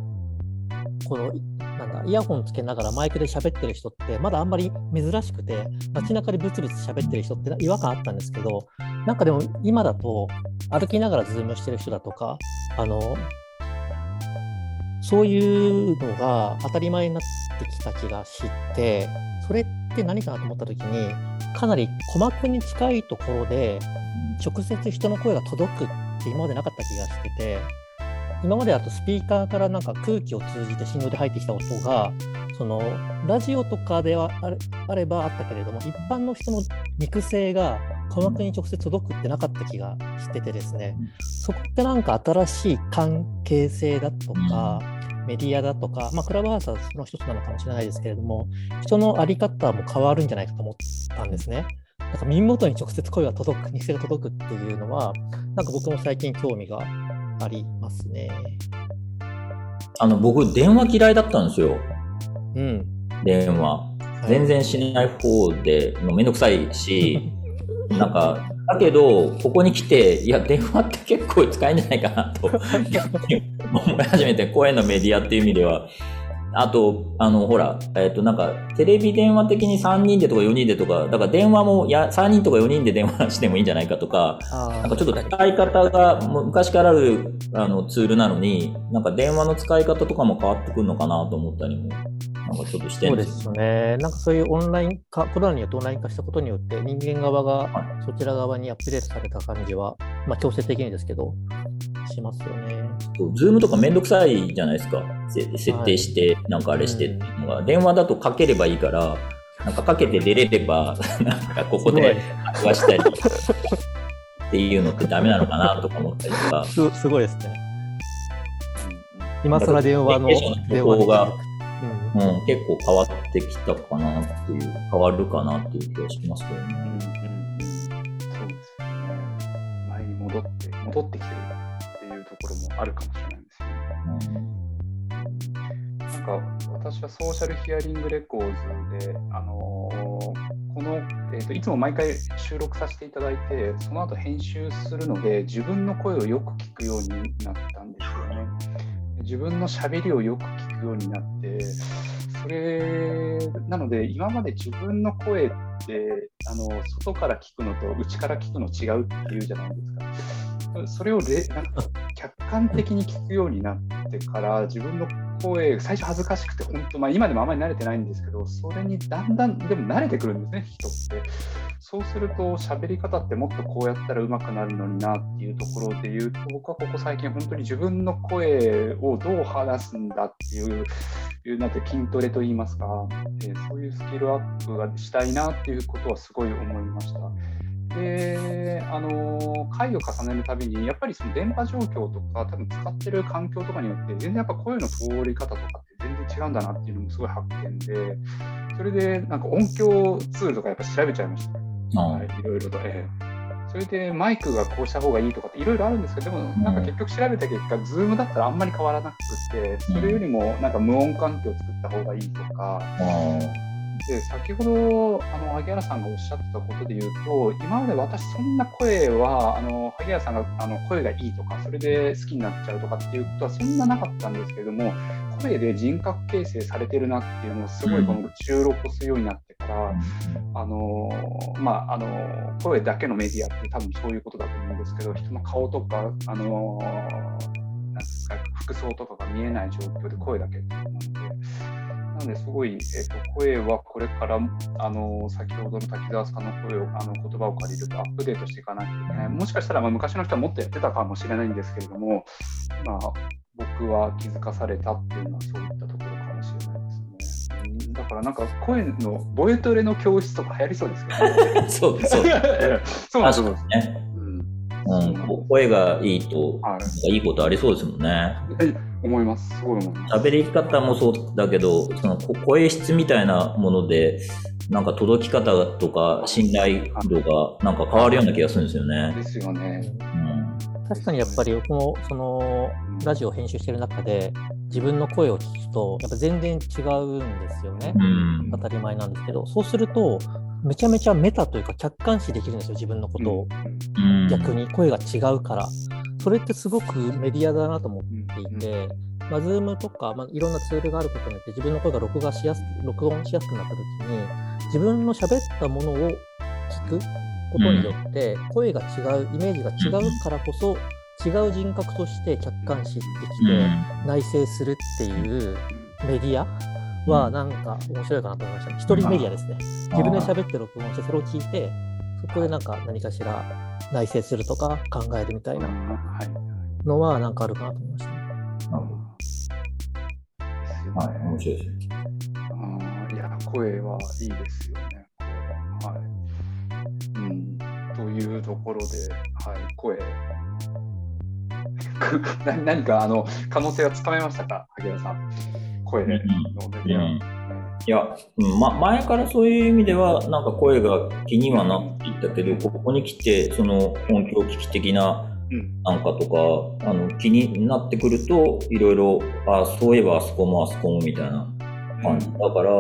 この、なんだ、イヤホンつけながらマイクで喋ってる人って、まだあんまり珍しくて、街中でブツブツ喋ってる人って違和感あったんですけど、なんかでも今だと、歩きながら Zoom してる人だとか、あの、そういうのが当たり前になってきた気がして、それって何かなと思った時に、かなり鼓膜に近いところで、直接人の声が届くって今までなかった気がしてて、今までだとスピーカーからなんか空気を通じて振動で入ってきた音が、そのラジオとかではあれあればあったけれども、一般の人の肉声が鼓膜に直接届くってなかった気がしててですね、そこってなんか新しい関係性だとか、メディアだとか、まあ、クラブハウスはその一つなのかもしれないですけれども、人の在り方も変わるんじゃないかと思ったんですね。なんか耳元に直接声が届く、偽が届くっていうのは、なんか僕も最近興味がありますね。あの、僕、電話嫌いだったんですよ。うん。電話。はい全然しない方で、もうめんどくさいし、なんか、だけど、ここに来て、いや、電話って結構使えんじゃないかなと 思い始めて、声のメディアっていう意味では。あと、あの、ほら、えっ、と、なんか、テレビ電話的に3人でとか4人でとか、だから電話もや3人とか4人で電話してもいいんじゃないかとか、なんかちょっと使い方が昔からあるあのツールなのに、なんか電話の使い方とかも変わってくるのかなと思ったりも、なんかちょっとしてそうんですね。なんかそういうオンライン化、コロナによってオンライン化したことによって、人間側がそちら側にアップデートされた感じは、まあ強制的にですけど、しますよね。ズームとかめんどくさいじゃないですか。せ設定して、なんかあれしてっていうのが、電話だとかければいいから、なんかかけて出れれば、なんかここで話したりっていうのってダメなのかなとか思ったりとか。すすごいですね。今更電話の電話方がでうん、結構変わってきたかなっていう、変わるかなっていう気がしますけどうんね。うんうんそうですよね。前に戻って、戻ってきてるっていうところもあるかもしれないですよね。なんか私はソーシャルヒアリングレコーズで、あのーこの、えーと、いつも毎回収録させていただいて、その後編集するので、自分の声をよく聞くようになったんですよね。自分のしゃべりをよく聞くようになって、それなので、今まで自分の声ってあの外から聞くのと内から聞くの違うっていうじゃないですか。それをれ客観的に聞くようになってから、自分の声、最初恥ずかしくて、本当、まあ、今でもあまり慣れてないんですけど、それにだんだんでも慣れてくるんですね、人って。そうすると、喋り方ってもっとこうやったら上手くなるのになっていうところで言うと、僕はここ最近、本当に自分の声をどう話すんだっていう、いうなんて筋トレといいますか、えそういうスキルアップがしたいなっていうことはすごい思いました。で、あの回を重ねるたびに、やっぱりその電波状況とか、多分使ってる環境とかによって、全然やっぱ声の通り方とかって全然違うんだなっていうのもすごい発見で、それでなんか音響ツールとかやっぱ調べちゃいました。あはい、いろいろと。ええそれでマイクがこうした方がいいとかっていろいろあるんですけど、でもなんか結局調べた結果、 Zoom だったらあんまり変わらなくて、それよりもなんか無音環境を作った方がいいとか、あで先ほどあの萩原さんがおっしゃってたことで言うと今まで私そんな声はあの萩原さんがあの声がいいとかそれで好きになっちゃうとかっていうことはそんななかったんですけれども声で人格形成されてるなっていうのをすごいこの収録するようになってから、あのまああの声だけのメディアって多分そういうことだと思うんですけど人の顔とかあのなんですか服装とかが見えない状況で声だけっていうので。んですごい、えーと、声はこれからあの先ほどの滝沢さんの声をあの言葉を借りるとアップデートしていかなきゃいけない。もしかしたらまあ昔の人はもっとやってたかもしれないんですけれども、まあ、僕は気づかされたっていうのはそういったところかもしれないですね。だからなんか声のボイトレの教室とか流行りそうですけどね。そ うそう。そうなんですね。うん、声がいいと、はい、いいことありそうですもんね。思います。すごい思います。喋り方もそうだけど、その声質みたいなもので、なんか届き方とか信頼度がなんか変わるような気がするんですよね。ですよね。うん、確かにやっぱり僕もそのラジオを編集してる中で自分の声を聞くとやっぱ全然違うんですよね。うん、当たり前なんですけど、そうするとめちゃめちゃメタというか客観視できるんですよ、自分のことを。うん、逆に声が違うから。それってすごくメディアだなと思っていて、まあ、Zoom とか、まあ、いろんなツールがあることによって自分の声が録画しやす録音しやすくなった時に自分の喋ったものを聞くことによって、声が違うイメージが違うからこそ、違う人格として客観視できて内省するっていうメディアはなんか面白いかなと思いました。一人メディアですね。自分で喋って録音してそれを聞いて、そこでなんか何かしら内省するとか考えるみたいなのはなんかあるかなと思いました。はい、面白いですね。あいや、声はいいですよね。いうところで、はい、声。何かあの可能性はつかめましたか、萩原さん。声。のメディア。うん。い。や、ま、前からそういう意味では、なんか声が気にはなっていったけど、ここに来て、その音響機器的ななんかとか、あの気になってくると、いろいろ、あ、そういえばあそこもあそこもみたいな感じ。だから、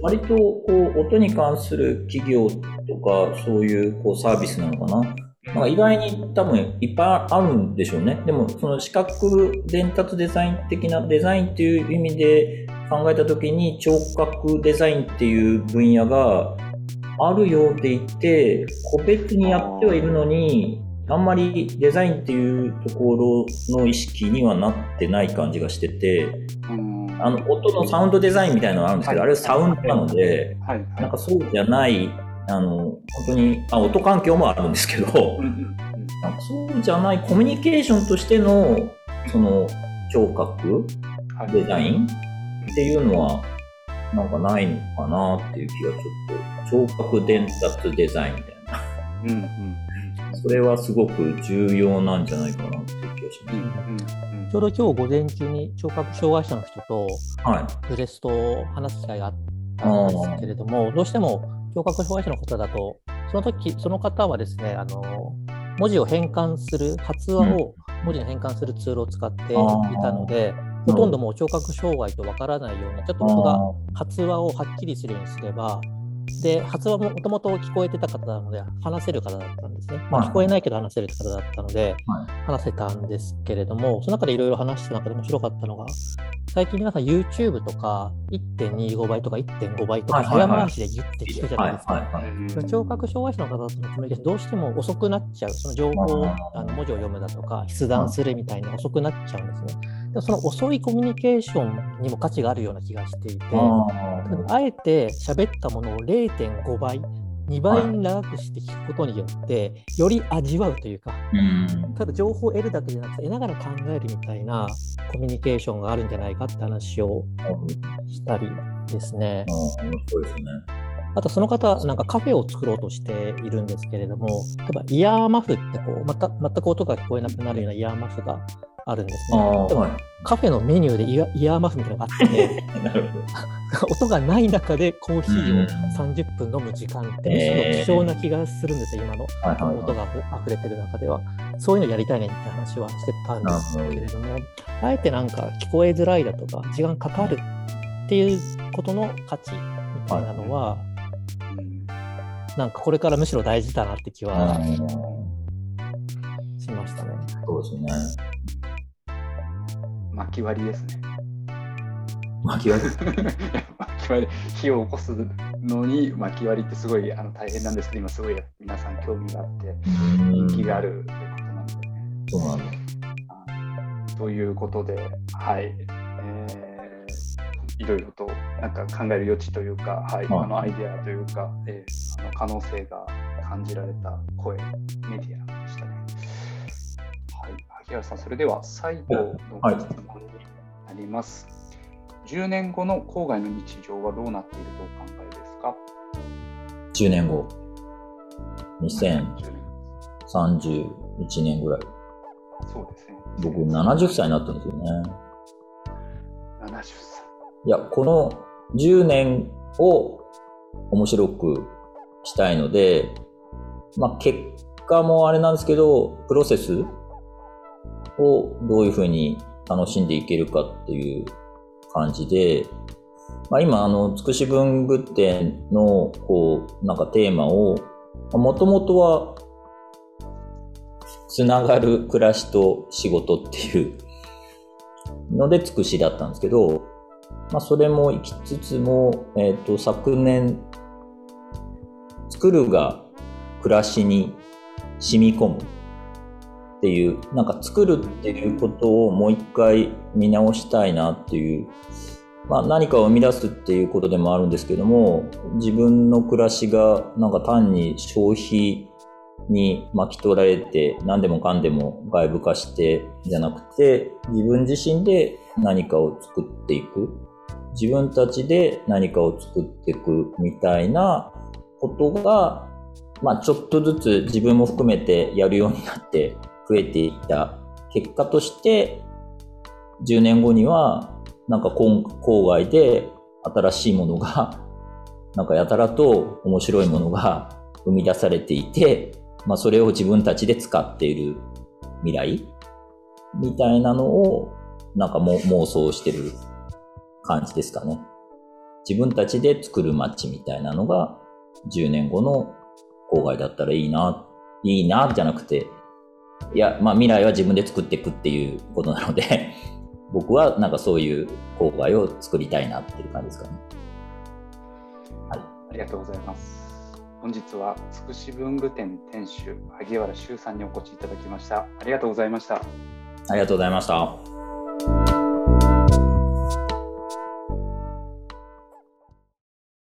割とこう音に関する企業とか、そういうこうサービスなのかな。まあ、意外に多分いっぱいあるんでしょうね。でも、その視覚伝達デザイン的なデザインっていう意味で考えたときに、聴覚デザインっていう分野があるようでいて、個別にやってはいるのに、あんまりデザインっていうところの意識にはなってない感じがしてて、あの音のサウンドデザインみたいなのがあるんですけど、はい、あれはサウンドなので、はい。はい、なんかそうじゃない、あの、本当に、あ音環境もあるんですけど、なんかそうじゃないコミュニケーションとしての、その、聴覚デザインっていうのは、なんかないのかなっていう気がちょっと、聴覚伝達デザインみたいな。うんうん。それはすごく重要なんじゃないかなっていうしね、ちょうど今日午前中に聴覚障害者の人とブレストを話す機会があったんですけれども、どうしても聴覚障害者の方だと、その時その方はですね、あの文字を変換する、発話を文字に変換するツールを使っていたので、ほとんどもう聴覚障害とわからないように、ちょっと僕が発話をはっきりするようにすれば、で、発話ももともと聞こえてた方なので、話せる方だったんですね。まあ、聞こえないけど話せる方だったので、話せたんですけれども、その中でいろいろ話した中で面白かったのが、最近皆さん YouTube とか1.25倍とか1.5倍とか早回しでギュッて聞くじゃないですか。聴覚障害者の方とのコミュニケーションどうしても遅くなっちゃう。その情報、あの文字を読むだとか、筆談するみたいな遅くなっちゃうんですね。でもその遅いコミュニケーションにも価値があるような気がしていて、あえて喋ったものを0.5倍、2倍に長くして聞くことによって、より味わうというか、ただ情報を得るだけじゃなくて、得ながら考えるみたいなコミュニケーションがあるんじゃないかって話をしたりですね。あとその方、なんかカフェを作ろうとしているんですけれども、例えばイヤーマフってこう、また全く音が聞こえなくなるようなイヤーマフがあるんですね。はい、カフェのメニューでイヤイヤーマフみたいなのがあって。音がない中でコーヒーを30分飲む時間って、貴重な気がするんですよ、今の、音が溢れてる中では。そういうのやりたいねって話はしてたんですけれども、あえてなんか聞こえづらいだとか、時間かかるっていうことの価値みたいなのは、なんかこれからむしろ大事だなって気はしましたね。そうですね。巻き割りですね。巻き割り？巻き割り。火を起こすのに巻き割りってすごいあの大変なんですけど今すごい皆さん興味があって人気があるということなんで。ね。そうなんということではい、えー、いろいろとなんか考える余地というか、はい、あのアイデアというか、えー、あの可能性が感じられた声、メディアさん、それでは最後の質問になります。はい、10年後の郊外の日常はどうなっているとお考えですか ?10 年後、2031年ぐらい。そうですね。僕、70歳になったんですよね。70歳。いや、この10年を面白くしたいので、まあ、結果もあれなんですけど、プロセスをどういうふうに楽しんでいけるかっていう感じで、まあ、今、あの、つくし文具店の、こう、なんかテーマを、もともとは、つながる暮らしと仕事っていうのでつくしだったんですけど、まあ、それも行きつつも、えっ、ー、と、昨年、作るが暮らしに染み込む。っていう、なんか作るっていうことをもう一回見直したいなっていう、まあ、何かを生み出すっていうことでもあるんですけども、自分の暮らしがなんか単に消費に巻き取られて何でもかんでも外部化してじゃなくて自分自身で何かを作っていく。自分たちで何かを作っていくみたいなことが、まあ、ちょっとずつ自分も含めてやるようになって増えていった結果として10年後にはなんか郊外で新しいものが なんかやたらと面白いものが生み出されていて、まあ、それを自分たちで使っている未来みたいなのをなんか妄想してる感じですかね。自分たちで作る街みたいなのが10年後の郊外だったらいいな、いいなじゃなくて、いや、まあ未来は自分で作っていくっていうことなので 僕はなんかそういう郊外を作りたいなっていう感じですかね。はい。ありがとうございます。本日はつくし文具店店主萩原修さんにお越しいただきました。ありがとうございました。ありがとうございました。